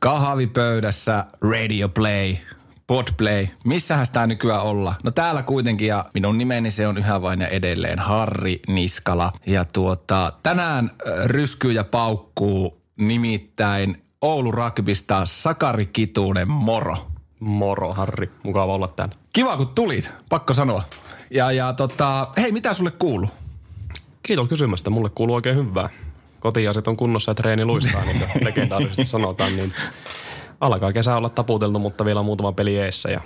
Kahvipöydässä Radio Play, Podplay, missähän sitä nykyään olla? No täällä kuitenkin ja minun nimeni se on yhä vain ja edelleen Harri Niskala. Ja tuota, tänään ryskyy ja paukkuu nimittäin Oulu Rugbysta Sakari Kitunen, moro. Moro Harri, mukava olla täällä. Kiva kun tulit, pakko sanoa. Ja, ja tota, hei mitä sulle kuuluu? Kiitos kysymästä, mulle kuuluu oikein hyvää. Kotiaset on kunnossa ja treeni luistaa, niin kuin legendaarisesti sanotaan, niin alkaa kesä olla taputeltu, mutta vielä on muutama peli eessä ja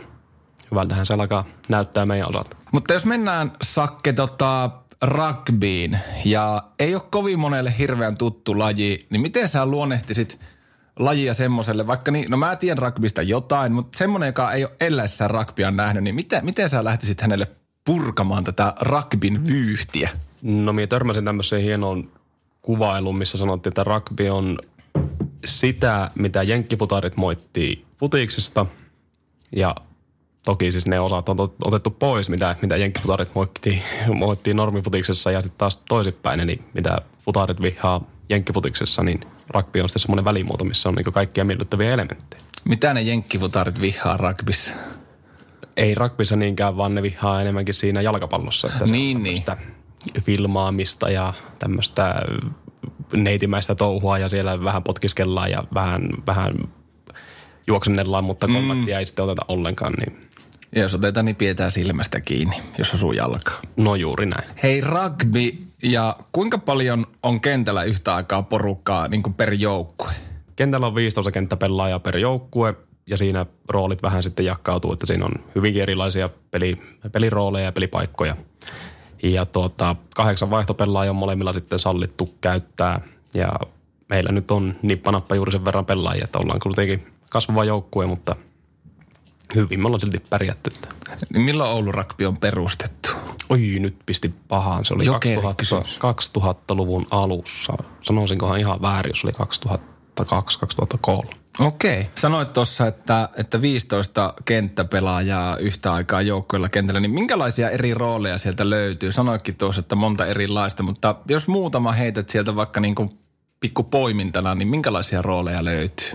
hyvältähän se alkaa näyttää meidän osalta. Mutta jos mennään Sakke tota, rugbyin ja ei ole kovin monelle hirveän tuttu laji, niin miten sä luonnehtisit lajia semmoiselle, vaikka niin, no mä tiedän rugbysta jotain, mutta semmoinen, joka ei ole eläessään rugbya nähnyt, niin miten, miten sä lähtisit hänelle purkamaan tätä rugbyn vyyhtiä? No minä törmäsin tämmöiseen hienoon kuvailuun, missä sanottiin, että rugby on sitä, mitä jenkkiputarit moittii futiksesta ja toki siis ne osat on otettu pois, mitä, mitä jenkkifutarit moittiin, moittiin normifutiksessa ja sitten taas toisinpäin, eli mitä futarit vihaa jenkkifutiksessa, niin rugby on sitten semmoinen välimuoto, missä on niin kaikkia miellyttäviä elementtejä. Mitä ne jenkkifutarit vihaa rugbyssä? Ei rugbyssa niinkään, vaan ne vihaa enemmänkin siinä jalkapallossa. Että niin, niin. Filmaamista ja tämmöistä neitimäistä touhua ja siellä vähän potkiskellaan ja vähän, vähän juoksennellaan, mutta mm. kontaktia mm. ei sitten oteta ollenkaan. Niin. Ja jos otetaan, niin pidetään silmästä kiinni, jos osuu jalkaa. No juuri näin. Hei rugby, ja kuinka paljon on kentällä yhtä aikaa porukkaa niin kuin per joukkue? Kentällä on 15 kenttäpelaajaa per joukkue ja siinä roolit vähän sitten jakautuu, että siinä on hyvinkin erilaisia peli, pelirooleja ja pelipaikkoja. Ja tuota, kahdeksan vaihtopelaajaa on molemmilla sitten sallittu käyttää ja meillä nyt on nippanappa juuri sen verran pelaajia, että ollaan kuitenkin kasvava joukkue, mutta hyvin me ollaan silti pärjätty. Niin milloin Oulu Rugby on perustettu? Oi, nyt pisti pahaan. Se oli 2000, 2000-luvun alussa. Sanoisinkohan ihan väärin, jos oli 2002-2003. Okei. Sanoit tuossa, että, että 15 kenttäpelaajaa yhtä aikaa joukkoilla kentällä, niin minkälaisia eri rooleja sieltä löytyy? Sanoitkin tuossa, että monta erilaista, mutta jos muutama heität sieltä vaikka niin kuin pikku poimintana, niin minkälaisia rooleja löytyy?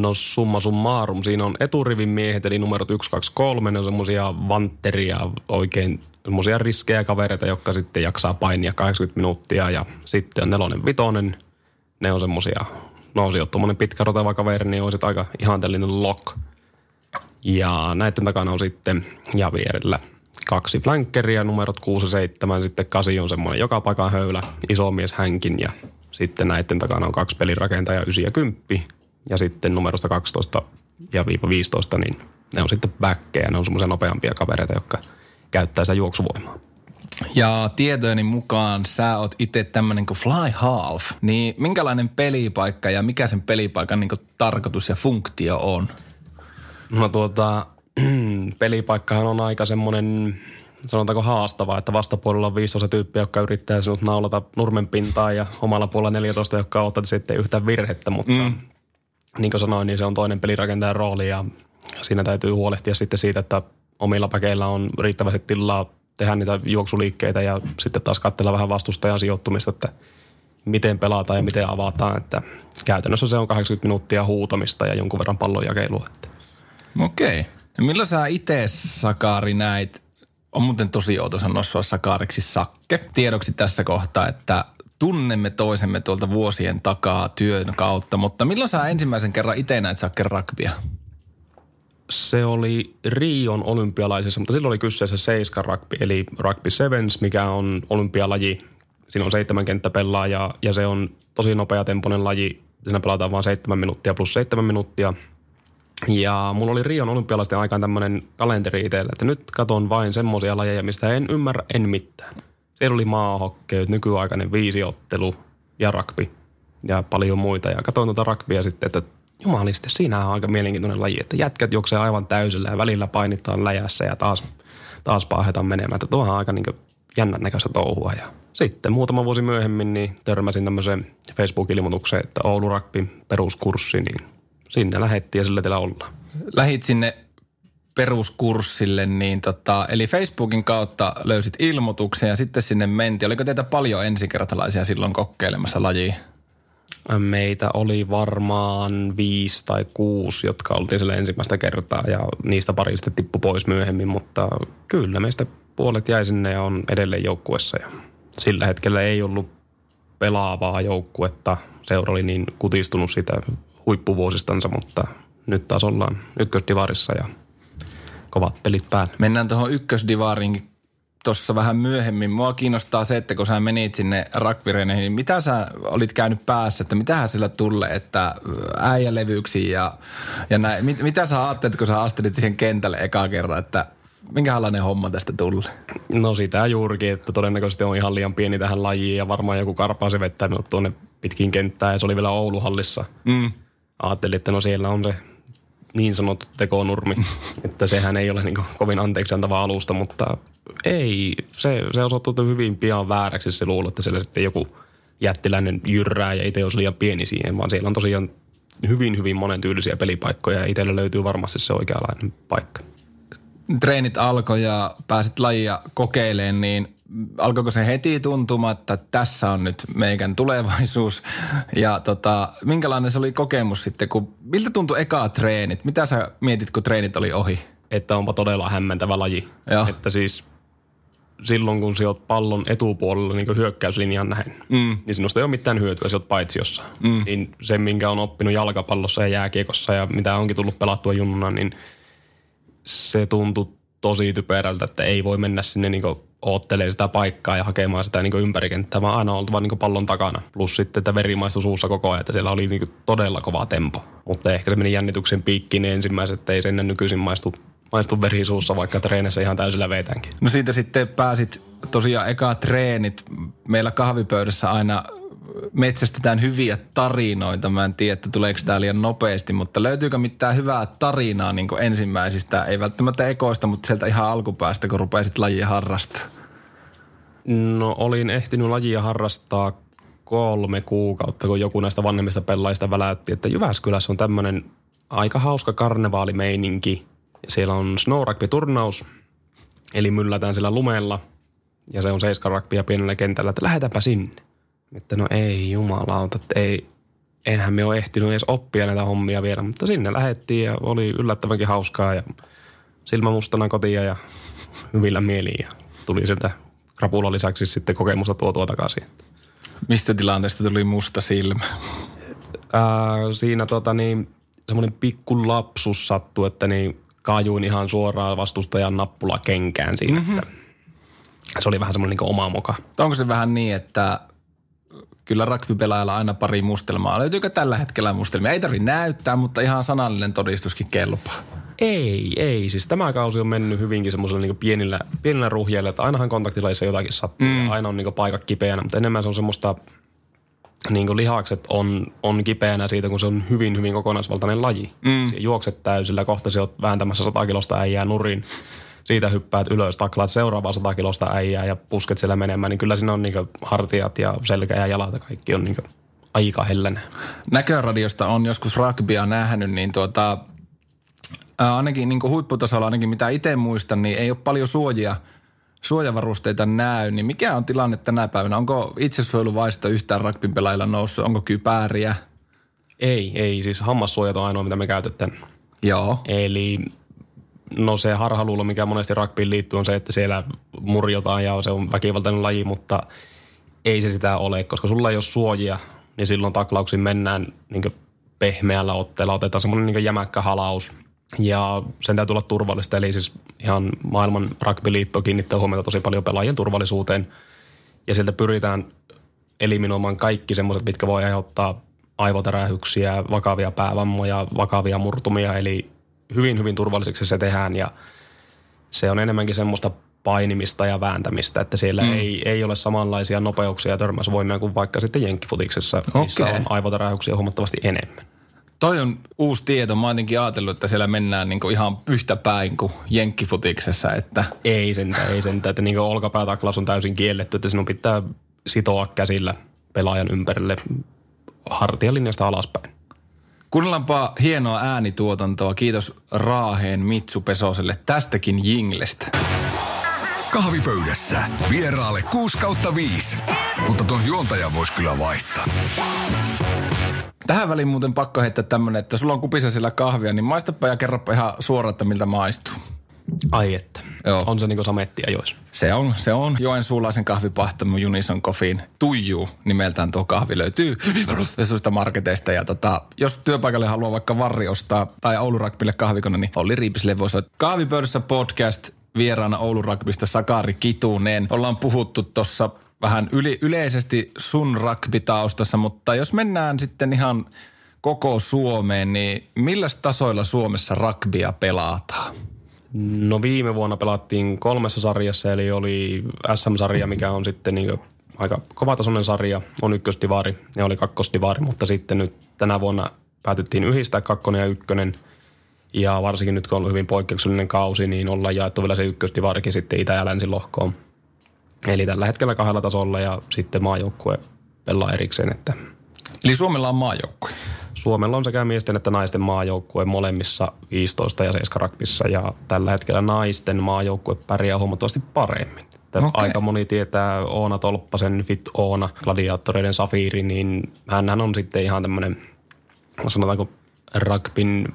No summa summarum, siinä on eturivin miehet, eli numerot 1, 2, 3, ne on semmoisia vantteria, oikein semmoisia riskejä kavereita, jotka sitten jaksaa painia 80 minuuttia ja sitten on nelonen vitonen, ne on semmoisia, no jos tuommoinen pitkä roteva kaveri, niin on aika ihanteellinen lock. Ja näiden takana on sitten ja vierellä kaksi flankkeria, numerot 6 ja 7, sitten 8 on semmoinen joka paikan höylä, iso mies hänkin ja sitten näiden takana on kaksi pelirakentajaa, 9 ja 10 ja sitten numerosta 12 ja viiva 15, niin ne on sitten backkejä, ne on semmoisia nopeampia kavereita, jotka käyttää sitä juoksuvoimaa. Ja tietojeni mukaan sä oot itse tämmönen kuin fly half, niin minkälainen pelipaikka ja mikä sen pelipaikan niin tarkoitus ja funktio on? No tuota, pelipaikkahan on aika semmoinen, sanotaanko haastava, että vastapuolella on 15 tyyppiä, jotka yrittää sinut naulata nurmen pintaan ja omalla puolella 14, jotka ottaa sitten yhtään virhettä, mutta mm niin kuin sanoin, niin se on toinen pelirakentajan rooli ja siinä täytyy huolehtia sitten siitä, että omilla pakeilla on riittävästi tilaa tehdä niitä juoksuliikkeitä ja sitten taas katsella vähän vastustajan sijoittumista, että miten pelataan ja miten avataan. Että käytännössä se on 80 minuuttia huutamista ja jonkun verran pallon jakelua. Okei. Okay. Milloin sä itse, Sakari, näit, on muuten tosi outo sanoa sua Sakariksi Sakke, tiedoksi tässä kohtaa, että tunnemme toisemme tuolta vuosien takaa työn kautta, mutta milloin sä ensimmäisen kerran itse näit Sakke rugbya? Se oli Rion olympialaisissa, mutta silloin oli kyseessä seiska rugby, eli rugby sevens, mikä on olympialaji. Siinä on seitsemän kenttäpelaajaa ja se on tosi nopeatempoinen laji. Siinä pelataan vain seitsemän minuuttia plus seitsemän minuuttia. Ja mulla oli Rion olympialaisten aikaan tämmöinen kalenteri itsellä, että nyt katon vain semmoisia lajeja, mistä en ymmärrä en mitään. Siellä oli maahokkeet, nykyaikainen viisiottelu ja rugby ja paljon muita. Ja katsoin tuota rugbya sitten, että jumaliste, siinä on aika mielenkiintoinen laji, että jätkät juoksee aivan täysillä ja välillä painitaan läjässä ja taas, taas paahetaan menemään. Että tuohan on aika niin jännän näköistä touhua. Ja sitten muutama vuosi myöhemmin niin törmäsin tämmöiseen Facebook-ilmoitukseen, että Oulu Rugby peruskurssi, niin sinne lähettiin ja sillä teillä ollaan. Lähit sinne peruskurssille, niin tota, eli Facebookin kautta löysit ilmoituksen ja sitten sinne menti. Oliko teitä paljon ensikertalaisia silloin kokeilemassa lajia? Meitä oli varmaan viisi tai kuusi, jotka oltiin sille ensimmäistä kertaa ja niistä pari sitten tippu pois myöhemmin, mutta kyllä meistä puolet jäi sinne ja on edelleen joukkuessa ja sillä hetkellä ei ollut pelaavaa joukkuetta. Seura oli niin kutistunut siitä huippuvuosistansa, mutta nyt taas ollaan ykkösdivarissa ja kovat pelit päällä. Mennään tuohon ykkösdivariinkin tuossa vähän myöhemmin. Mua kiinnostaa se, että kun sä menit sinne rakvireineihin, niin mitä sä olit käynyt päässä, että mitähän sillä tulee, että äijälevyksiin ja, ja näin. Mit, mitä sä ajattelit, kun sä astelit siihen kentälle eka kerran, että minkälainen homma tästä tulee? No sitä juurikin, että todennäköisesti on ihan liian pieni tähän lajiin ja varmaan joku karpaa se vettää minut tuonne pitkin kenttään ja se oli vielä Ouluhallissa. Mm. Ajattelin, että no siellä on se niin sanottu tekonurmi, että sehän ei ole niin kovin anteeksi antava alusta, mutta ei, se, se osoittui hyvin pian vääräksi. Se luulo, että siellä sitten joku jättiläinen jyrrää ja itse olisi liian pieni siihen, vaan siellä on tosiaan hyvin, hyvin monen tyylisiä pelipaikkoja ja itselle löytyy varmasti se oikeanlainen paikka. Treenit alkoi ja pääsit lajia kokeilemaan, niin alkoiko se heti tuntumaan, että tässä on nyt meikän tulevaisuus? Ja tota, minkälainen se oli kokemus sitten, kun, miltä tuntui eka treenit? Mitä sä mietit, kun treenit oli ohi? Että onpa todella hämmentävä laji. Joo. Että siis silloin, kun sä oot pallon etupuolella niin hyökkäyslinjan näin, mm. niin sinusta ei ole mitään hyötyä, sä oot paitsiossa. Mm. Niin se, minkä on oppinut jalkapallossa ja jääkiekossa ja mitä onkin tullut pelattua junnuna, niin se tuntui tosi typerältä, että ei voi mennä sinne niin oottelee sitä paikkaa ja hakemaan sitä niin ympärikenttää, vaan aina oltava niin pallon takana. Plus sitten, että verimaistu suussa koko ajan, että siellä oli niin todella kova tempo. Mutta ehkä se meni jännityksen piikkiin niin ensimmäiset, että ei sen nykyisin maistu, maistu verisuussa, vaikka treenissä ihan täysillä veitänkin. No siitä sitten pääsit tosiaan eka treenit. Meillä kahvipöydässä aina metsästetään hyviä tarinoita. Mä en tiedä, että tuleeko tämä liian nopeasti, mutta löytyykö mitään hyvää tarinaa niin ensimmäisistä, ei välttämättä ekoista, mutta sieltä ihan alkupäästä, kun rupesit lajia harrastaa? No olin ehtinyt lajia harrastaa kolme kuukautta, kun joku näistä vanhemmista pelaajista väläytti, että Jyväskylässä on tämmöinen aika hauska karnevaalimeininki. Siellä on snow turnaus eli myllätään sillä lumella, ja se on seiskarakkpia pienellä kentällä, että lähetäpä sinne. Että no ei jumalauta, että ei, enhän me ole ehtinyt edes oppia näitä hommia vielä, mutta sinne lähettiin ja oli yllättävänkin hauskaa ja silmä mustana kotia ja hyvillä mieliin ja tuli sieltä krapula lisäksi sitten kokemusta tuotua takaisin. Mistä tilanteesta tuli musta silmä? Ää, siinä tota niin, semmoinen pikku lapsus sattui, että niin kajuin ihan suoraan vastustajan nappula kenkään siinä. Mm-hmm. Että se oli vähän semmoinen niin oma moka. Onko se vähän niin, että kyllä rugby-pelaajalla aina pari mustelmaa. Löytyykö tällä hetkellä mustelmia? Ei tarvitse näyttää, mutta ihan sanallinen todistuskin kelpaa. Ei, ei. Siis tämä kausi on mennyt hyvinkin semmoisella niin pienillä, pienillä ruhjeilla, että ainahan kontaktilaissa jotakin sattuu. Mm. Aina on niin paikat kipeänä, mutta enemmän se on semmoista, niin kuin lihakset on, on kipeänä siitä, kun se on hyvin, hyvin kokonaisvaltainen laji. Mm. Juokset täysillä, kohta se oot vääntämässä 100 kilosta äijää nurin siitä hyppäät ylös, taklaat seuraavaa 100 kilosta äijää ja pusket siellä menemään, niin kyllä siinä on niin hartiat ja selkä ja jalat ja kaikki on niin aika hellänä. Näköradiosta on joskus rugbya nähnyt, niin tuota, ainakin niin huipputasolla, ainakin mitä itse muistan, niin ei ole paljon suojia, suojavarusteita näy. Niin mikä on tilanne tänä päivänä? Onko itsesuojeluvaisto yhtään rugbyn pelaajilla noussut? Onko kypääriä? Ei, ei. Siis hammassuojat on ainoa, mitä me käytetään. Joo. Eli no se harhaluulo, mikä monesti rugbyin liittyy, on se, että siellä murjotaan ja se on väkivaltainen laji, mutta ei se sitä ole, koska sulla ei ole suojia, niin silloin taklauksiin mennään niin pehmeällä otteella, otetaan semmoinen niin jämäkkä halaus. Ja sen täytyy olla turvallista, eli siis ihan maailman rugbyliitto kiinnittää huomiota tosi paljon pelaajien turvallisuuteen. Ja sieltä pyritään eliminoimaan kaikki semmoiset, mitkä voi aiheuttaa aivotärähyksiä, vakavia päävammoja, vakavia murtumia, eli hyvin, hyvin turvalliseksi se tehdään ja se on enemmänkin semmoista painimista ja vääntämistä, että siellä mm. ei, ei ole samanlaisia nopeuksia ja törmäysvoimia kuin vaikka sitten jenkkifutiksessa, missä okay. on aivotärähyksiä huomattavasti enemmän. Toi on uusi tieto. Mä oon jotenkin ajatellut, että siellä mennään niinku ihan yhtä päin kuin jenkkifutiksessa. Että... Ei sentään, ei sentään. Että niinku olkapäätaklaus on täysin kielletty, että sinun pitää sitoa käsillä pelaajan ympärille hartialinjasta alaspäin. Kuunnellaanpa hienoa äänituotantoa. Kiitos Raaheen Mitsu Pesoselle tästäkin jinglestä. Kahvipöydässä vieraalle 6 kautta 5. Mutta tuon juontajan voisi kyllä vaihtaa. Tähän väliin muuten pakko heittää tämmönen, että sulla on kupissa siellä kahvia, niin maistapa ja kerropa ihan suoraan, että miltä maistuu. Ai että. Joo. On se niinku samettia jois. Se on, se on Joensuulaisen kahvipahtamu Unison Coffeein Tuiju nimeltään tuo kahvi löytyy hyvinvarusteisuista marketeista. Ja tota, jos työpaikalle haluaa vaikka varri ostaa tai Oulu Rugbylle kahvikone, niin Olli Riipiselle voisi olla Kahvipöydässä podcast vieraana Oulu Sakari Kitunen. Ollaan puhuttu tuossa vähän yli, yleisesti sun rugby-taustassa, mutta jos mennään sitten ihan koko Suomeen, niin millä tasoilla Suomessa rugbya pelataan? No viime vuonna pelattiin kolmessa sarjassa, eli oli SM-sarja, mikä on sitten niin aika kovatasoinen sarja, on ykkösdivari ja oli kakkosdivari, mutta sitten nyt tänä vuonna päätettiin yhdistää kakkonen ja ykkönen. Ja varsinkin nyt kun on ollut hyvin poikkeuksellinen kausi, niin ollaan jaettu vielä se ykkösdivarikin sitten Itä- ja Länsilohkoon. Eli tällä hetkellä kahdella tasolla ja sitten maajoukkue pelaa erikseen, että Eli Suomella on maajoukkue. Suomella on sekä miesten että naisten maajoukkue molemmissa 15 ja 7 rugbyssa ja tällä hetkellä naisten maajoukkue pärjää huomattavasti paremmin. Okay. Aika moni tietää Oona Tolppasen, Fit Oona, gladiaattoreiden Safiri, niin hän on sitten ihan tämmöinen, sanotaanko rugbyn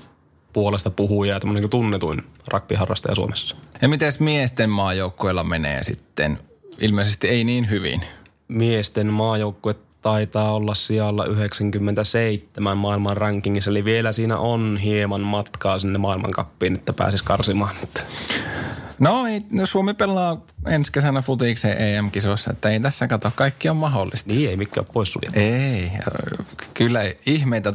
puolesta puhuja ja tämmöinen tunnetuin rugby-harrastaja Suomessa. Ja miten miesten maajoukkueella menee sitten? Ilmeisesti ei niin hyvin. Miesten maajoukkue taitaa olla siellä 97 maailman rankingissa, eli vielä siinä on hieman matkaa sinne maailmankappiin, että pääsisi karsimaan. No, ei, no Suomi pelaa ensi kesänä futiikseen EM-kisoissa, että ei tässä kato, kaikki on mahdollista. Niin, ei mikään pois sulje. Ei, kyllä ihmeitä,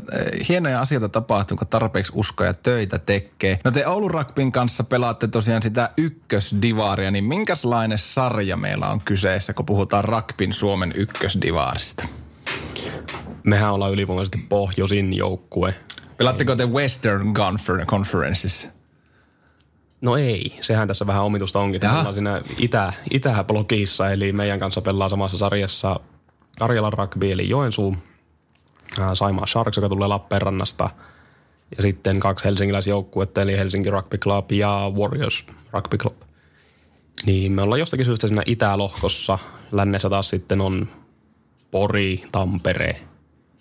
hienoja asioita tapahtuu, kun tarpeeksi uskoa ja töitä tekee. No te Oulu Rakpin kanssa pelaatte tosiaan sitä ykkösdivaaria, niin minkälainen sarja meillä on kyseessä, kun puhutaan Rakpin Suomen ykkösdivaarista? Mehän ollaan ylivoimaisesti pohjoisin joukkue. Pelatteko te Western Conferenceissa? No ei, sehän tässä vähän omitusta onkin. Me ollaan siinä itä, itäblogissa, eli meidän kanssa pelaa samassa sarjassa Karjalan rugby, eli Joensuu, Saimaa Sharks, joka tulee Lappeenrannasta, ja sitten kaksi helsinkiläisjoukkuetta, eli Helsinki Rugby Club ja Warriors Rugby Club. Niin me ollaan jostakin syystä siinä itälohkossa. Lännessä taas sitten on Pori, Tampere,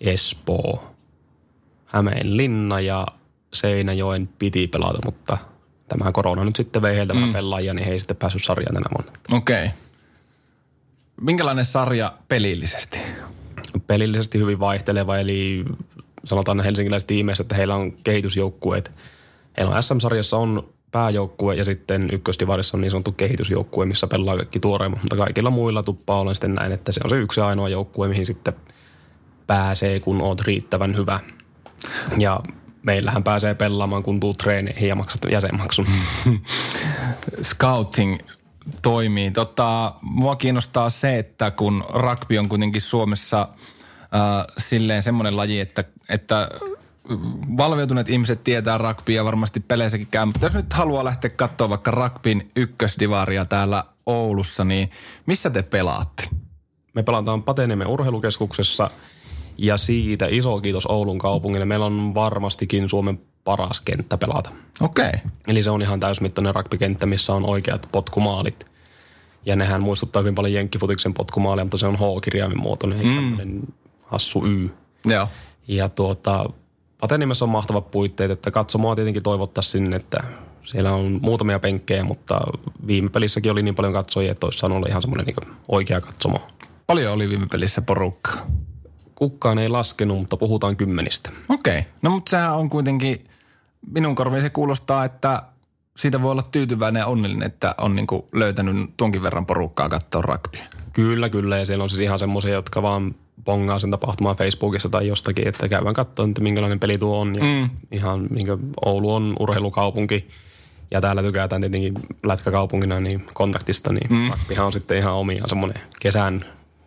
Espoo, Hämeenlinna ja Seinäjoen piti pelata, mutta – tämä korona nyt sitten vei heiltä mm. pelaajia, niin he ei sitten päässyt sarjaan tänä vuonna. Okei. Okay. Minkälainen sarja pelillisesti? Pelillisesti hyvin vaihteleva, eli sanotaan helsinkiläiset tiimeissä, että heillä on kehitysjoukkueet. Heillä on SM-sarjassa on pääjoukkue ja sitten ykköstivarissa on niin sanottu kehitysjoukkue, missä pelaa kaikki tuoreimmat, mutta kaikilla muilla tuppaa olen sitten näin, että se on se yksi ainoa joukkue, mihin sitten pääsee, kun oot riittävän hyvä. Ja meillähän pääsee pelaamaan, kun tuu treeneihin ja maksat jäsenmaksun. Scouting toimii. Tota, mua kiinnostaa se, että kun rugby on kuitenkin Suomessa äh, silleen semmoinen laji, että, että valveutuneet ihmiset tietää rugbya varmasti peleissäkin käy, mutta jos nyt haluaa lähteä katsoa vaikka rugbyn ykkösdivaria täällä Oulussa, niin missä te pelaatte? Me pelataan Pateniemen urheilukeskuksessa – ja siitä iso kiitos Oulun kaupungille. Meillä on varmastikin Suomen paras kenttä pelata. Okei. Okay. Eli se on ihan täysmittainen rugby-kenttä, missä on oikeat potkumaalit. Ja nehän muistuttaa hyvin paljon jenkkifutiksen potkumaalia, mutta se on H-kirjaimen muotoinen, mm. hassu Y. Joo. Ja tuota, Patenimessa on mahtavat puitteet, että katsomoa tietenkin toivottaa sinne, että siellä on muutamia penkkejä, mutta viime pelissäkin oli niin paljon katsojia, että olisi saanut olla ihan semmoinen niin oikea katsomo. Paljon oli viime pelissä porukkaa? Kukkaan ei laskenut, mutta puhutaan kymmenistä. Okei. Okay. No mutta sehän on kuitenkin, minun korviin se kuulostaa, että siitä voi olla tyytyväinen ja onnellinen, että on niinku löytänyt tuonkin verran porukkaa katsoa rugbya. Kyllä, kyllä. Ja siellä on siis ihan semmoisia, jotka vaan pongaa sen tapahtumaan Facebookissa tai jostakin, että käydään katsoa, että minkälainen peli tuo on. Ja mm. Ihan niin Oulu on urheilukaupunki ja täällä tykätään tietenkin lätkäkaupungina niin kontaktista, niin mm. on sitten ihan omia semmoinen kesän,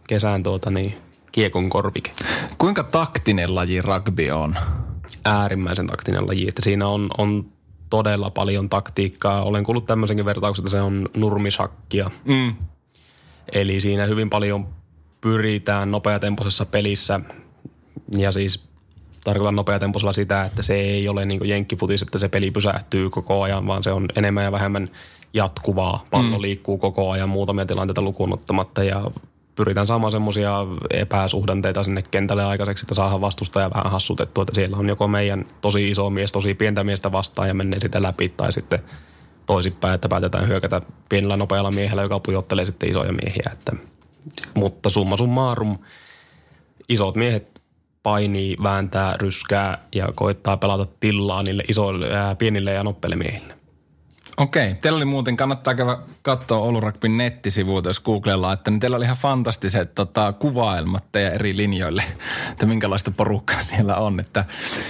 kesän tuota niin, kiekon korvike. Kuinka taktinen laji rugby on? Äärimmäisen taktinen laji, että siinä on, on todella paljon taktiikkaa. Olen kuullut tämmöisenkin vertauksen, että se on nurmisakkia. Mm. Eli siinä hyvin paljon pyritään nopeatempoisessa pelissä ja siis tarkoitan nopeatempoisella sitä, että se ei ole niin jenkkifutis, että se peli pysähtyy koko ajan, vaan se on enemmän ja vähemmän jatkuvaa. Pallo mm. liikkuu koko ajan muutamia tilanteita lukuun ottamatta ja pyritään saamaan semmoisia epäsuhdanteita sinne kentälle aikaiseksi, että saadaan vastustaja vähän hassutettua, että siellä on joko meidän tosi iso mies, tosi pientä miestä vastaan ja menee sitten läpi tai sitten toisinpäin, että päätetään hyökätä pienellä nopealla miehellä, joka pujottelee sitten isoja miehiä. Että, mutta summa summarum, isot miehet painii, vääntää, ryskää ja koittaa pelata tillaa niille isoille, ää, pienille ja nopeille miehille. Okei. Teillä oli muuten, kannattaa käydä katsoa Oulu Rugbyn nettisivuilta, jos googlella, että niin teillä oli ihan fantastiset tota, kuvailmat teidän eri linjoille, että minkälaista porukkaa siellä on. Että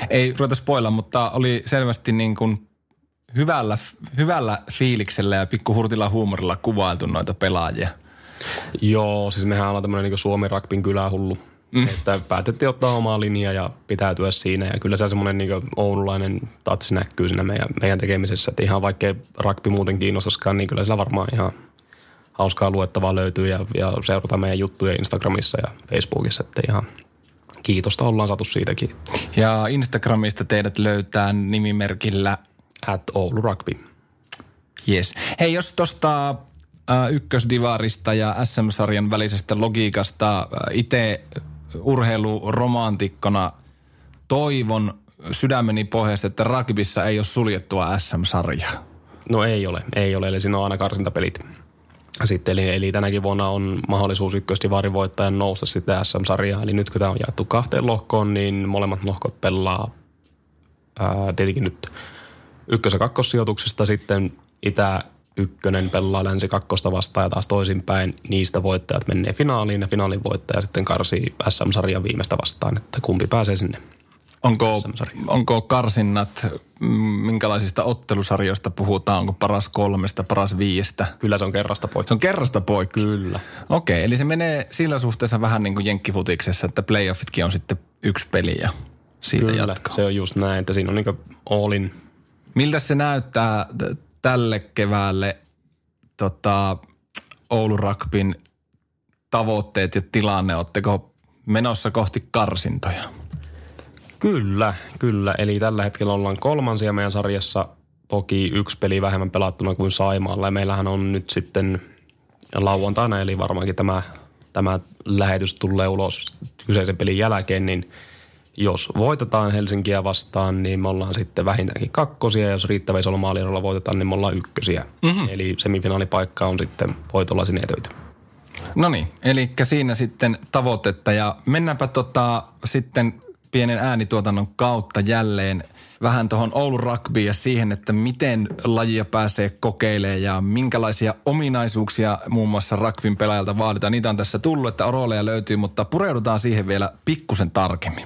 ei ruveta spoilla, mutta oli selvästi niin kuin hyvällä, hyvällä fiiliksellä ja pikkuhurtilla huumorilla kuvailtu noita pelaajia. Joo, siis mehän ollaan tämmöinen niin Suomi Ragbin kylähullu Mm. Että päätettiin ottaa omaa linjaa ja pitäytyä siinä. Ja kyllä se semmoinen niin oululainen tatsi näkyy siinä meidän, meidän tekemisessä. Että ihan vaikkei rakpi muuten kiinnostaskaan, niin kyllä sillä varmaan ihan hauskaa luettavaa löytyy ja, ja seurataan meidän juttuja Instagramissa ja Facebookissa. Että ihan kiitosta ollaan saatu siitäkin. Ja Instagramista teidät löytää nimimerkillä at Oulu Rugby. Yes. Hei, jos tuosta äh, ykkösdivarista ja SM-sarjan välisestä logiikasta äh, itse urheiluromantikkona toivon sydämeni pohjasta, että rugbyssa ei ole suljettua SM-sarjaa. No ei ole, ei ole, eli siinä on aina karsintapelit. Sitten, eli, eli tänäkin vuonna on mahdollisuus ykköstivaarin voittajan nousta sitten SM-sarjaan. Eli nyt kun tämä on jaettu kahteen lohkoon, niin molemmat lohkot pelaa ää, tietenkin nyt ykkös- ja kakkossijoituksesta sitten Itä- ykkönen pelaa länsi kakkosta vastaan ja taas toisinpäin niistä voittajat menee finaaliin ja finaalin voittaja sitten karsii SM-sarjan viimeistä vastaan, että kumpi pääsee sinne Onko, onko karsinnat, mm, minkälaisista ottelusarjoista puhutaan? Onko paras kolmesta, paras viiestä? Kyllä se on kerrasta poikki. Se on kerrasta poikki? Kyllä. Okei, eli se menee sillä suhteessa vähän niin kuin jenkkifutiksessa, että playoffitkin on sitten yksi peli ja siitä Kyllä, jatkaa. se on just näin, että siinä on niin all Miltä se näyttää tälle keväälle tota, Oulu Rakpin tavoitteet ja tilanne? Oletteko menossa kohti karsintoja? Kyllä, kyllä. Eli tällä hetkellä ollaan kolmansia meidän sarjassa. Toki yksi peli vähemmän pelattuna kuin Saimaalla. Ja meillähän on nyt sitten lauantaina, eli varmaankin tämä, tämä lähetys tulee ulos kyseisen pelin jälkeen, niin – jos voitetaan Helsinkiä vastaan, niin me ollaan sitten vähintäänkin kakkosia. Jos riittävä isolla maalierolla voitetaan, niin me ollaan ykkösiä. Mm-hmm. Eli semifinaalipaikka on sitten voitolla sinetöity. No niin, eli siinä sitten tavoitetta. Ja mennäänpä tota, sitten pienen äänituotannon kautta jälleen vähän tuohon Oulun rugbyin ja siihen, että miten lajia pääsee kokeilemaan ja minkälaisia ominaisuuksia muun muassa rugbyn pelaajalta vaaditaan. Niitä on tässä tullut, että rooleja löytyy, mutta pureudutaan siihen vielä pikkusen tarkemmin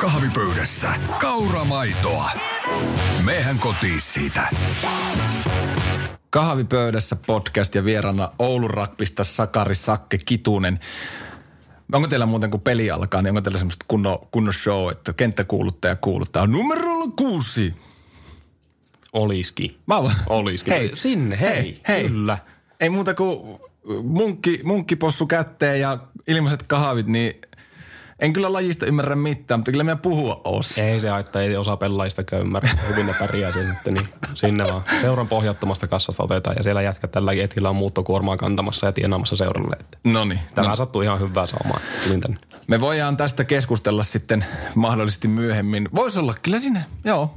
kahvipöydässä kauramaitoa. Mehän kotiin siitä. Kahvipöydässä podcast ja vierana Oulun rakpista Sakari Sakke Kitunen. Onko teillä muuten kun peli alkaa, niin onko teillä semmoista kunnon, kunnon show, että kenttäkuuluttaja kuuluttaa numerolla kuusi? Oliski. Mä vaan. Oliski. Hei. Sinne, hei. hei. hei. Kyllä. Ei muuta kuin munkki, munkkipossu kätteen ja ilmaiset kahvit, niin en kyllä lajista ymmärrä mitään, mutta kyllä me puhua osaa. Ei se haittaa, ei osa pelaajista ymmärrä. Hyvin ne pärjää sitten, niin sinne vaan. Seuran pohjattomasta kassasta otetaan ja siellä jätkät tälläkin hetkellä on muuttokuormaa kantamassa ja tienaamassa seuralle. No niin. Tämä no. sattuu ihan hyvää saamaan. tänne. Me voidaan tästä keskustella sitten mahdollisesti myöhemmin. Voisi olla kyllä sinne, joo.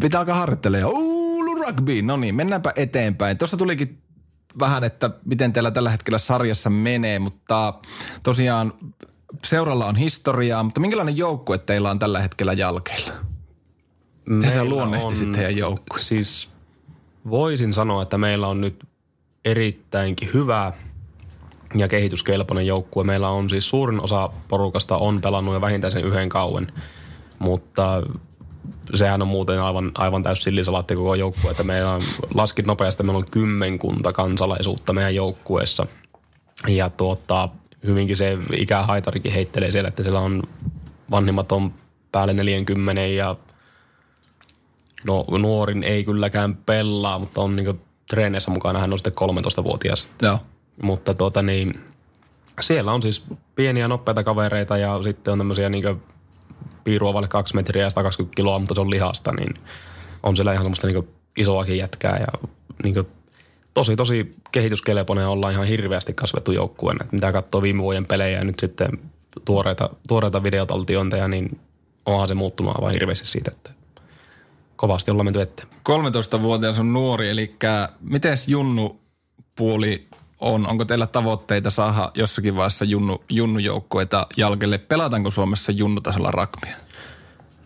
Pitää alkaa harjoittelemaan. Oulu rugby, no niin, mennäänpä eteenpäin. Tuossa tulikin vähän, että miten teillä tällä hetkellä sarjassa menee, mutta tosiaan seuralla on historiaa, mutta minkälainen joukkue teillä on tällä hetkellä jalkeilla? Miten sä luonnehtisit teidän joukkue? Siis voisin sanoa, että meillä on nyt erittäinkin hyvä ja kehityskelpoinen joukkue. Meillä on siis suurin osa porukasta on pelannut jo vähintään sen yhden kauen, mutta sehän on muuten aivan, aivan täys sillisalaatti koko joukkue, että meillä on, laskit nopeasti, meillä on kymmenkunta kansalaisuutta meidän joukkueessa. Ja tuota, hyvinkin se ikähaitarikin heittelee siellä, että siellä on vanhimmat on päälle 40 ja no nuorin ei kylläkään pelaa, mutta on niinku treeneissä mukana, hän on sitten 13-vuotias. Joo. Mutta tuota niin, siellä on siis pieniä nopeita kavereita ja sitten on tämmöisiä niinku piirua vaille kaksi metriä ja 120 kiloa, mutta se on lihasta, niin on siellä ihan semmoista niinku isoakin jätkää ja niin kuin, tosi tosi kehityskelpoinen ja ollaan ihan hirveästi kasvettu joukkueena. Mitä katsoo viime vuoden pelejä ja nyt sitten tuoreita, tuoreita videotaltiointeja, niin onhan se muuttunut aivan hirveästi siitä, että kovasti ollaan menty eteen. 13-vuotias on nuori, eli miten Junnu puoli on? Onko teillä tavoitteita saada jossakin vaiheessa junnu, junnujoukkueita jalkelle? Pelataanko Suomessa junnutasolla rakmia?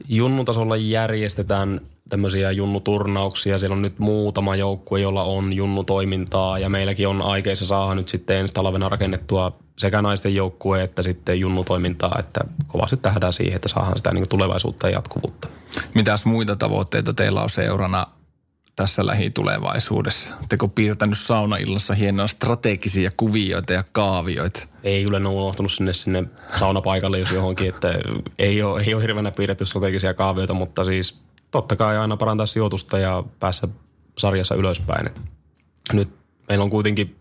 Junnutasolla järjestetään tämmöisiä junnuturnauksia. Siellä on nyt muutama joukkue, jolla on junnutoimintaa ja meilläkin on aikeissa saada nyt sitten ensi talvena rakennettua sekä naisten joukkue että sitten junnutoimintaa, että kovasti tähdään siihen, että saadaan sitä niin tulevaisuutta ja jatkuvuutta. Mitäs muita tavoitteita teillä on seurana tässä lähitulevaisuudessa? Teko piirtänyt saunaillassa hienoja strategisia kuvioita ja kaavioita? Ei ne on unohtunut sinne, sinne saunapaikalle jos johonkin, että ei ole, ei ole hirveänä piirretty strategisia kaavioita, mutta siis totta kai aina parantaa sijoitusta ja päässä sarjassa ylöspäin. Et nyt meillä on kuitenkin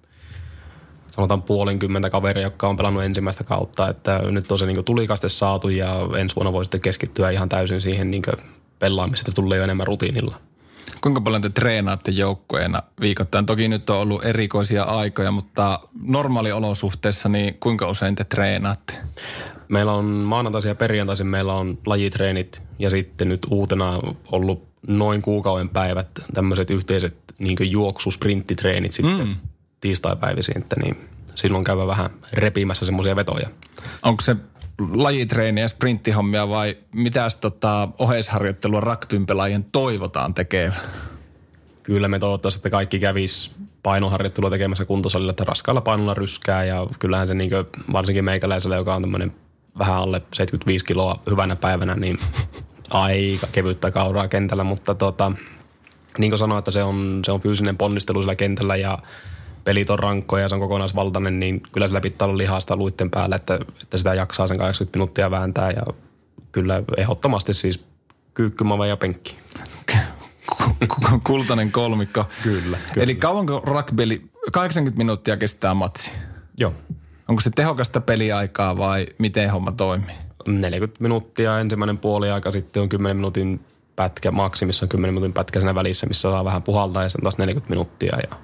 sanotaan puolenkymmentä kaveria, jotka on pelannut ensimmäistä kautta, että nyt on se niin tulikaste saatu ja ensi vuonna voi sitten keskittyä ihan täysin siihen niin pelaamiseen, että tulee jo enemmän rutiinilla. Kuinka paljon te treenaatte joukkueena viikoittain? Toki nyt on ollut erikoisia aikoja, mutta normaaliolosuhteissa niin kuinka usein te treenaatte? Meillä on maanantaisin ja perjantaisin meillä on lajitreenit ja sitten nyt uutena ollut noin kuukauden päivät tämmöiset yhteiset niin juoksusprintitreenit sitten mm. tiistaipäivisiin, että niin silloin käydä vähän repimässä semmoisia vetoja. Onko se lajitreeniä sprinttihommia vai mitäs tota oheisharjoittelua raktyn pelaajien toivotaan tekevä? Kyllä me toivottavasti, että kaikki kävis painoharjoittelua tekemässä kuntosalilla, että raskaalla painolla ryskää ja kyllähän se niin varsinkin meikäläisellä, joka on tämmöinen vähän alle 75 kiloa hyvänä päivänä, niin aika kevyttä kauraa kentällä, mutta tota, niin kuin sanoin, että se on, se on fyysinen ponnistelu sillä kentällä ja pelit on rankkoja ja se on kokonaisvaltainen, niin kyllä sillä pitää olla lihasta luitten päällä, että, että sitä jaksaa sen 80 minuuttia vääntää ja kyllä ehdottomasti siis kyykkymava ja penkki. Kultainen kolmikko. Kyllä, kyllä. Eli kauanko rugby, 80 minuuttia kestää matsi? Joo. Onko se tehokasta peliaikaa vai miten homma toimii? 40 minuuttia ensimmäinen puoli aika, sitten on 10 minuutin pätkä, maksimissa on 10 minuutin pätkä siinä välissä, missä saa vähän puhaltaa ja sitten taas 40 minuuttia. Ja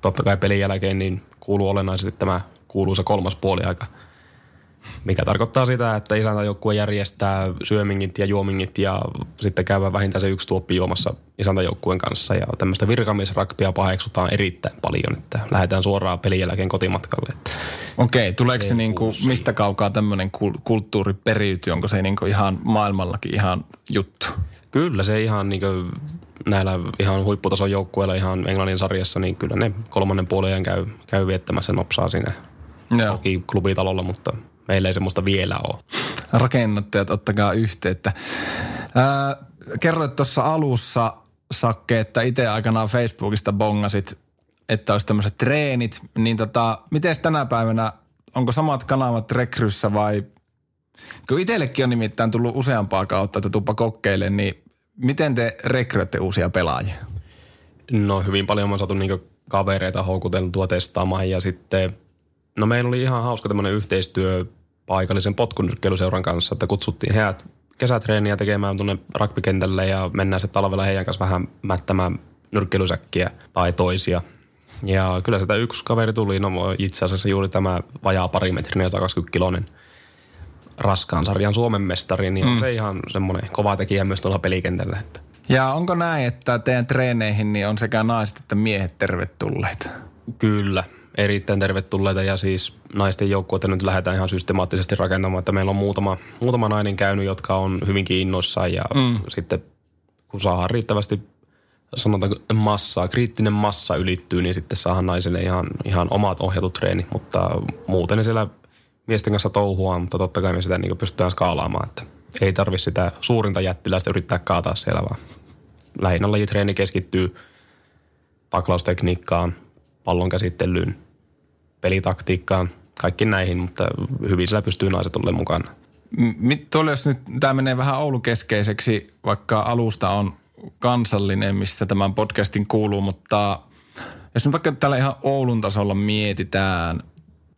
totta kai pelin jälkeen niin kuuluu olennaisesti tämä kuuluisa kolmas puoli aika – mikä tarkoittaa sitä, että isäntäjoukkue järjestää syömingit ja juomingit ja sitten käydään vähintään se yksi tuoppi juomassa isäntäjoukkueen kanssa. Ja tämmöistä virkamiesrakpia paheksutaan erittäin paljon, että lähdetään suoraan pelin jälkeen kotimatkalle. Okei, tuleeko se, se niinku, mistä kaukaa tämmöinen kulttuuri periytyy? Onko se niinku ihan maailmallakin ihan juttu? Kyllä se ihan niinku näillä ihan huipputason joukkueilla ihan Englannin sarjassa, niin kyllä ne kolmannen puolen käy, käy viettämässä nopsaa siinä Joo. toki klubitalolla, mutta Meillä ei semmoista vielä ole. Rakennuttajat, ottakaa yhteyttä. Ää, kerroit tuossa alussa, Sakke, että itse aikanaan Facebookista bongasit, että olisi tämmöiset treenit. Niin tota, miten tänä päivänä, onko samat kanavat rekryssä vai kun itsellekin on nimittäin tullut useampaa kautta, että tuppa kokkeille, niin miten te rekryötte uusia pelaajia? No hyvin paljon on saatu niinku kavereita houkuteltua testaamaan ja sitten, no meillä oli ihan hauska tämmöinen yhteistyö paikallisen potkunyrkkeiluseuran kanssa, että kutsuttiin heidät kesätreeniä tekemään tuonne rugbykentälle ja mennään sitten talvella heidän kanssa vähän mättämään nyrkkeilysäkkiä tai toisia. Ja kyllä sitä yksi kaveri tuli, no itse asiassa juuri tämä vajaa parimetrinen 120 kilonen raskaan sarjan Suomen mestari, niin mm. on se ihan semmoinen kova tekijä myös tuolla pelikentällä. Että. Ja onko näin, että teidän treeneihin niin on sekä naiset että miehet tervetulleet? Kyllä, erittäin tervetulleita ja siis naisten joukkueita nyt lähdetään ihan systemaattisesti rakentamaan, että meillä on muutama, muutama nainen käynyt, jotka on hyvinkin innoissaan ja mm. sitten kun saadaan riittävästi sanotaanko massaa, kriittinen massa ylittyy, niin sitten saadaan naisille ihan, ihan omat ohjatut treenit, mutta muuten ne siellä miesten kanssa touhua, mutta totta kai me sitä niin pystytään skaalaamaan, että ei tarvi sitä suurinta jättiläistä yrittää kaataa siellä, vaan lähinnä lajitreeni keskittyy taklaustekniikkaan, pallon käsittelyyn, pelitaktiikkaan, kaikki näihin, mutta hyvin siellä pystyy naiset olemaan mukana. Tuolla jos nyt tämä menee vähän Oulu-keskeiseksi, vaikka alusta on kansallinen, mistä tämän podcastin kuuluu, mutta jos nyt vaikka tällä ihan Oulun tasolla mietitään,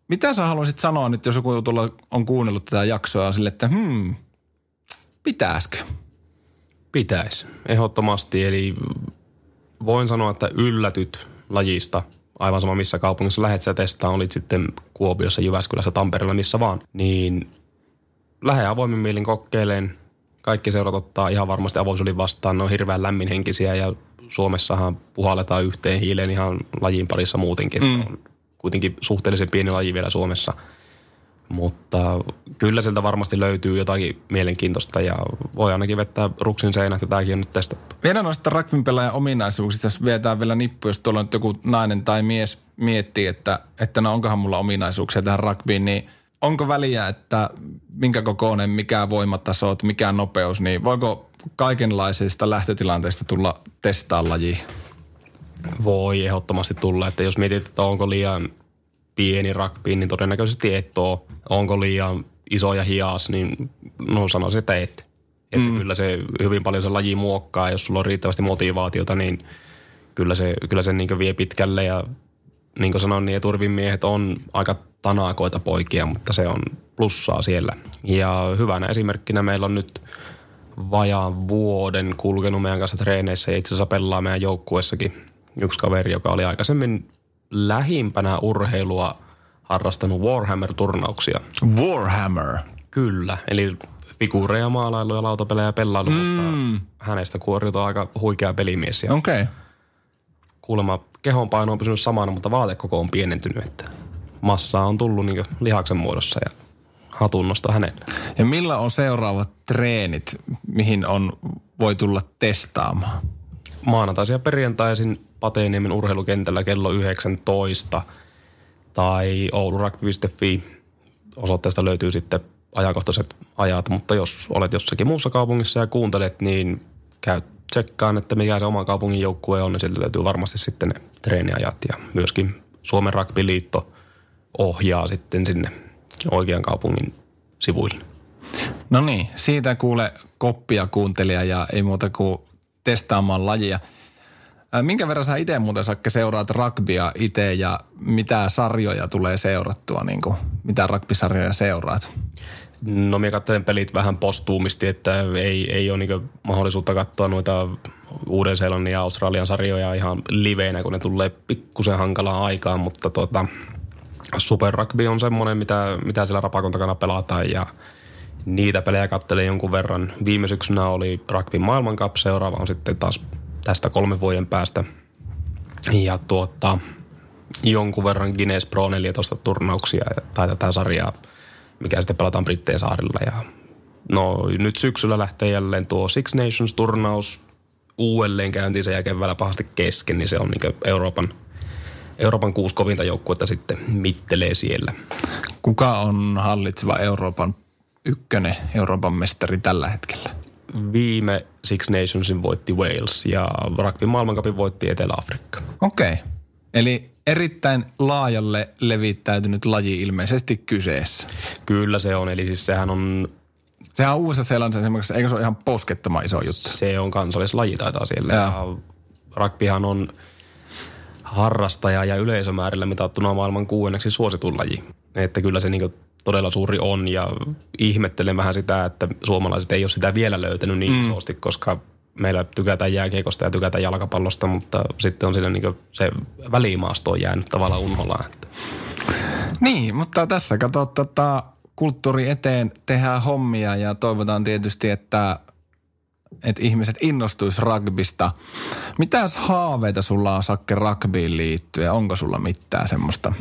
mitä sä haluaisit sanoa nyt, jos joku tuolla on kuunnellut tätä jaksoa sille, että hmm, pitäisikö? Pitäisi, ehdottomasti. Eli voin sanoa, että yllätyt lajista. Aivan sama missä kaupungissa lähet sä testaa, olit sitten Kuopiossa, Jyväskylässä, Tampereella, missä vaan. Niin lähde avoimin mielin kokeileen. Kaikki seurat ottaa ihan varmasti avoisuuden vastaan. Ne on hirveän lämminhenkisiä ja Suomessahan puhalletaan yhteen hiileen ihan lajin parissa muutenkin. Mm. On kuitenkin suhteellisen pieni laji vielä Suomessa. Mutta kyllä sieltä varmasti löytyy jotakin mielenkiintoista ja voi ainakin vettää ruksin seinät ja tämäkin on nyt testattu. Vielä noista pelaajan ominaisuuksista, jos vietään vielä nippu, jos tuolla nyt joku nainen tai mies miettii, että, että no onkohan mulla ominaisuuksia tähän rugbyin, niin onko väliä, että minkä kokoinen, mikä voimataso, mikä nopeus, niin voiko kaikenlaisista lähtötilanteista tulla testaa laji? Voi ehdottomasti tulla, että jos mietit, että onko liian pieni rugby, niin todennäköisesti et ole. Onko liian iso ja hias, niin no sanoisin, että et. Että mm. kyllä se hyvin paljon se laji muokkaa, jos sulla on riittävästi motivaatiota, niin kyllä se, kyllä se niin vie pitkälle ja niin kuin sanoin, niin Turvin miehet on aika tanakoita poikia, mutta se on plussaa siellä. Ja hyvänä esimerkkinä meillä on nyt vajaan vuoden kulkenut meidän kanssa treeneissä ja itse asiassa pelaa meidän joukkuessakin yksi kaveri, joka oli aikaisemmin lähimpänä urheilua harrastanut Warhammer-turnauksia. Warhammer? Kyllä, eli figuureja, maalailuja, lautapelejä pelailu, mm. mutta hänestä kuoriutuu aika huikea pelimies. Okei. Okay. Kuulemma kehon paino on pysynyt samana, mutta vaatekoko on pienentynyt, että massaa on tullut niin lihaksen muodossa ja hatunnosta hänelle. Ja millä on seuraavat treenit, mihin on, voi tulla testaamaan? Maanantaisin ja perjantaisin Pateeniemen urheilukentällä kello 19 tai oulurugby.fi osoitteesta löytyy sitten ajankohtaiset ajat, mutta jos olet jossakin muussa kaupungissa ja kuuntelet, niin käy tsekkaan, että mikä se oman kaupungin joukkue on, niin sieltä löytyy varmasti sitten ne treeniajat ja myöskin Suomen rugby-liitto ohjaa sitten sinne oikean kaupungin sivuille. No niin, siitä kuule koppia kuuntelija ja ei muuta kuin testaamaan lajia. Minkä verran sä itse muuten Sakke seuraat rugbya itse ja mitä sarjoja tulee seurattua, niin kuin, mitä rugby-sarjoja seuraat? No minä katselen pelit vähän postuumisti, että ei, ei ole niin mahdollisuutta katsoa noita Uuden-Seelannin ja Australian sarjoja ihan liveinä, kun ne tulee pikkusen hankalaan aikaan, mutta tota, Super Rugby on semmoinen, mitä, mitä siellä rapakon takana pelataan ja niitä pelejä kattelin jonkun verran. Viime syksynä oli Rugby maailmankap, seuraava on sitten taas tästä kolmen vuoden päästä. Ja tuota, jonkun verran Guinness Pro 14 turnauksia tai tätä sarjaa, mikä sitten pelataan Britteen saarilla. Ja no nyt syksyllä lähtee jälleen tuo Six Nations-turnaus uudelleen käyntiin sen jälkeen vielä pahasti kesken, niin se on niin Euroopan, Euroopan kuusi kovinta joukkuetta sitten mittelee siellä. Kuka on hallitseva Euroopan ykkönen Euroopan mestari tällä hetkellä? Viime Six Nationsin voitti Wales ja rugby maailmankapin voitti Etelä-Afrikka. Okei. Okay. Eli erittäin laajalle levittäytynyt laji ilmeisesti kyseessä. Kyllä se on, eli siis sehän on... Sehän on uudessa seelannissa esimerkiksi, eikö se ole ihan poskettoman iso juttu? Se on kansallislaji taitaa siellä. Ja. ja rugbyhan on harrastaja ja yleisömäärillä mitattuna maailman kuuenneksi suosituin laji. Että kyllä se niinku todella suuri on ja ihmettelen vähän sitä, että suomalaiset ei ole sitä vielä löytänyt niin mm. isosti, koska meillä tykätään jääkiekosta ja tykätään jalkapallosta, mutta sitten on siinä niin se välimaasto on jäänyt tavallaan unholaan. Niin, mutta tässä kato tota, kulttuuri eteen tehdään hommia ja toivotaan tietysti, että, että ihmiset innostuis rugbysta. Mitäs haaveita sulla on Sakke rugbyin liittyen? Onko sulla mitään semmoista?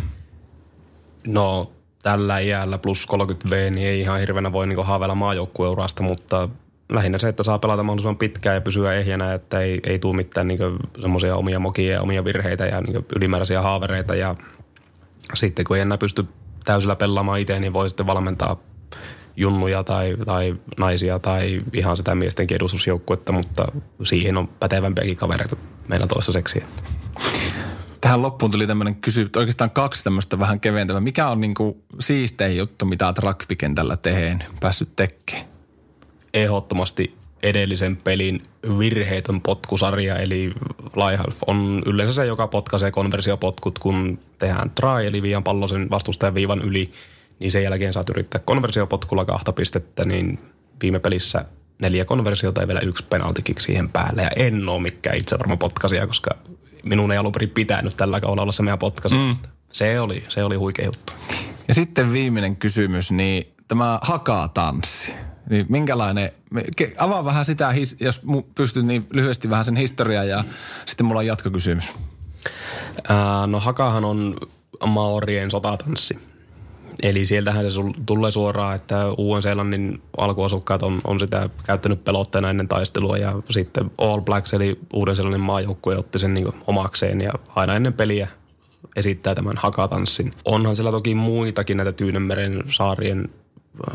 No tällä iällä plus 30V, niin ei ihan hirveänä voi niin haaveilla maajoukkueurasta, mutta lähinnä se, että saa pelata mahdollisimman pitkään ja pysyä ehjänä, että ei, ei tule mitään niin semmoisia omia mokia ja omia virheitä ja niin ylimääräisiä haavereita. Ja sitten kun ei enää pysty täysillä pelaamaan itse, niin voi sitten valmentaa junnuja tai, tai naisia tai ihan sitä miestenkin edustusjoukkuetta, mutta siihen on pätevämpiäkin kavereita meillä toistaiseksi tähän loppuun tuli tämmöinen kysy, oikeastaan kaksi tämmöistä vähän keventävää. Mikä on niinku siistein juttu, mitä olet rugbykentällä teheen päässyt tekemään? Ehdottomasti edellisen pelin virheetön potkusarja, eli Flyhalf on yleensä se, joka potkaisee konversiopotkut, kun tehdään try, eli viian pallo sen vastustajan viivan yli, niin sen jälkeen saat yrittää konversiopotkulla kahta pistettä, niin viime pelissä neljä konversiota ja vielä yksi penaltikik siihen päälle. Ja en ole mikään itse varma potkasia, koska minun ei alun perin pitänyt tällä kaudella olla se meidän potkasi. Mm. Se oli, se oli huikea juttu. Ja sitten viimeinen kysymys, niin tämä hakatanssi. Niin minkälainen, avaa vähän sitä, jos pystyt niin lyhyesti vähän sen historiaa ja sitten mulla on jatkokysymys. Ää, no hakahan on maorien sotatanssi. Eli sieltähän se tulee suoraan, että Uuden-Seelannin alkuasukkaat on, on sitä käyttänyt pelotteena ennen taistelua ja sitten All Blacks eli Uuden-Seelannin maajoukkue otti sen niin omakseen ja aina ennen peliä esittää tämän hakatanssin. Onhan siellä toki muitakin näitä Tyynemeren saarien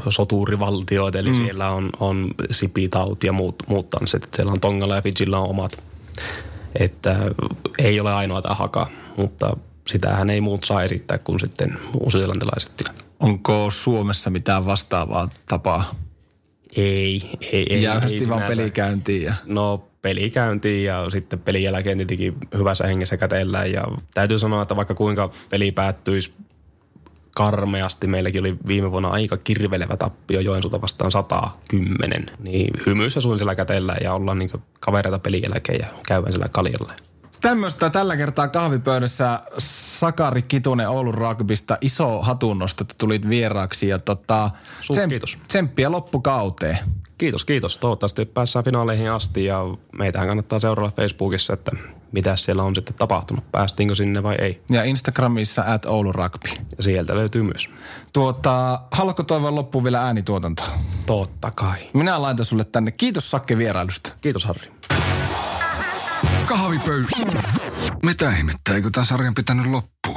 soturivaltioita, eli mm. siellä on, on Sipitaut ja muut, muut tanssit. Siellä on Tongalla ja Fijilla on omat. Että ei ole ainoa tämä haka, mutta sitähän ei muut saa esittää kuin sitten uusilantilaiset. Onko Suomessa mitään vastaavaa tapaa? Ei, ei, ei. Jäyhästi ei vaan pelikäyntiin. Ja... No pelikäyntiin ja sitten pelin jälkeen tietenkin hyvässä hengessä kätellään. Ja täytyy sanoa, että vaikka kuinka peli päättyisi karmeasti. Meilläkin oli viime vuonna aika kirvelevä tappio Joensuuta vastaan 110. Niin hymyissä suin sillä kätellä ja ollaan niin kavereita pelin jälkeen ja käydään sillä kaljalla. Tämmöistä tällä kertaa kahvipöydässä Sakari Kitunen Oulun Rugbysta. Iso hatunnosto, että tulit vieraaksi ja tota, tsem- kiitos. tsemppiä loppukauteen. Kiitos, kiitos. Toivottavasti päässään finaaleihin asti ja meitähän kannattaa seurata Facebookissa, että mitä siellä on sitten tapahtunut. Päästiinkö sinne vai ei. Ja Instagramissa at Oulu Rugby. Ja sieltä löytyy myös. Tuota, haluatko toivoa loppuun vielä äänituotantoa? Totta kai. Minä laitan sulle tänne. Kiitos Sakke vierailusta. Kiitos Harri. Kahvipöytä. Mitä ihmettä, eikö tämän sarjan pitänyt loppua?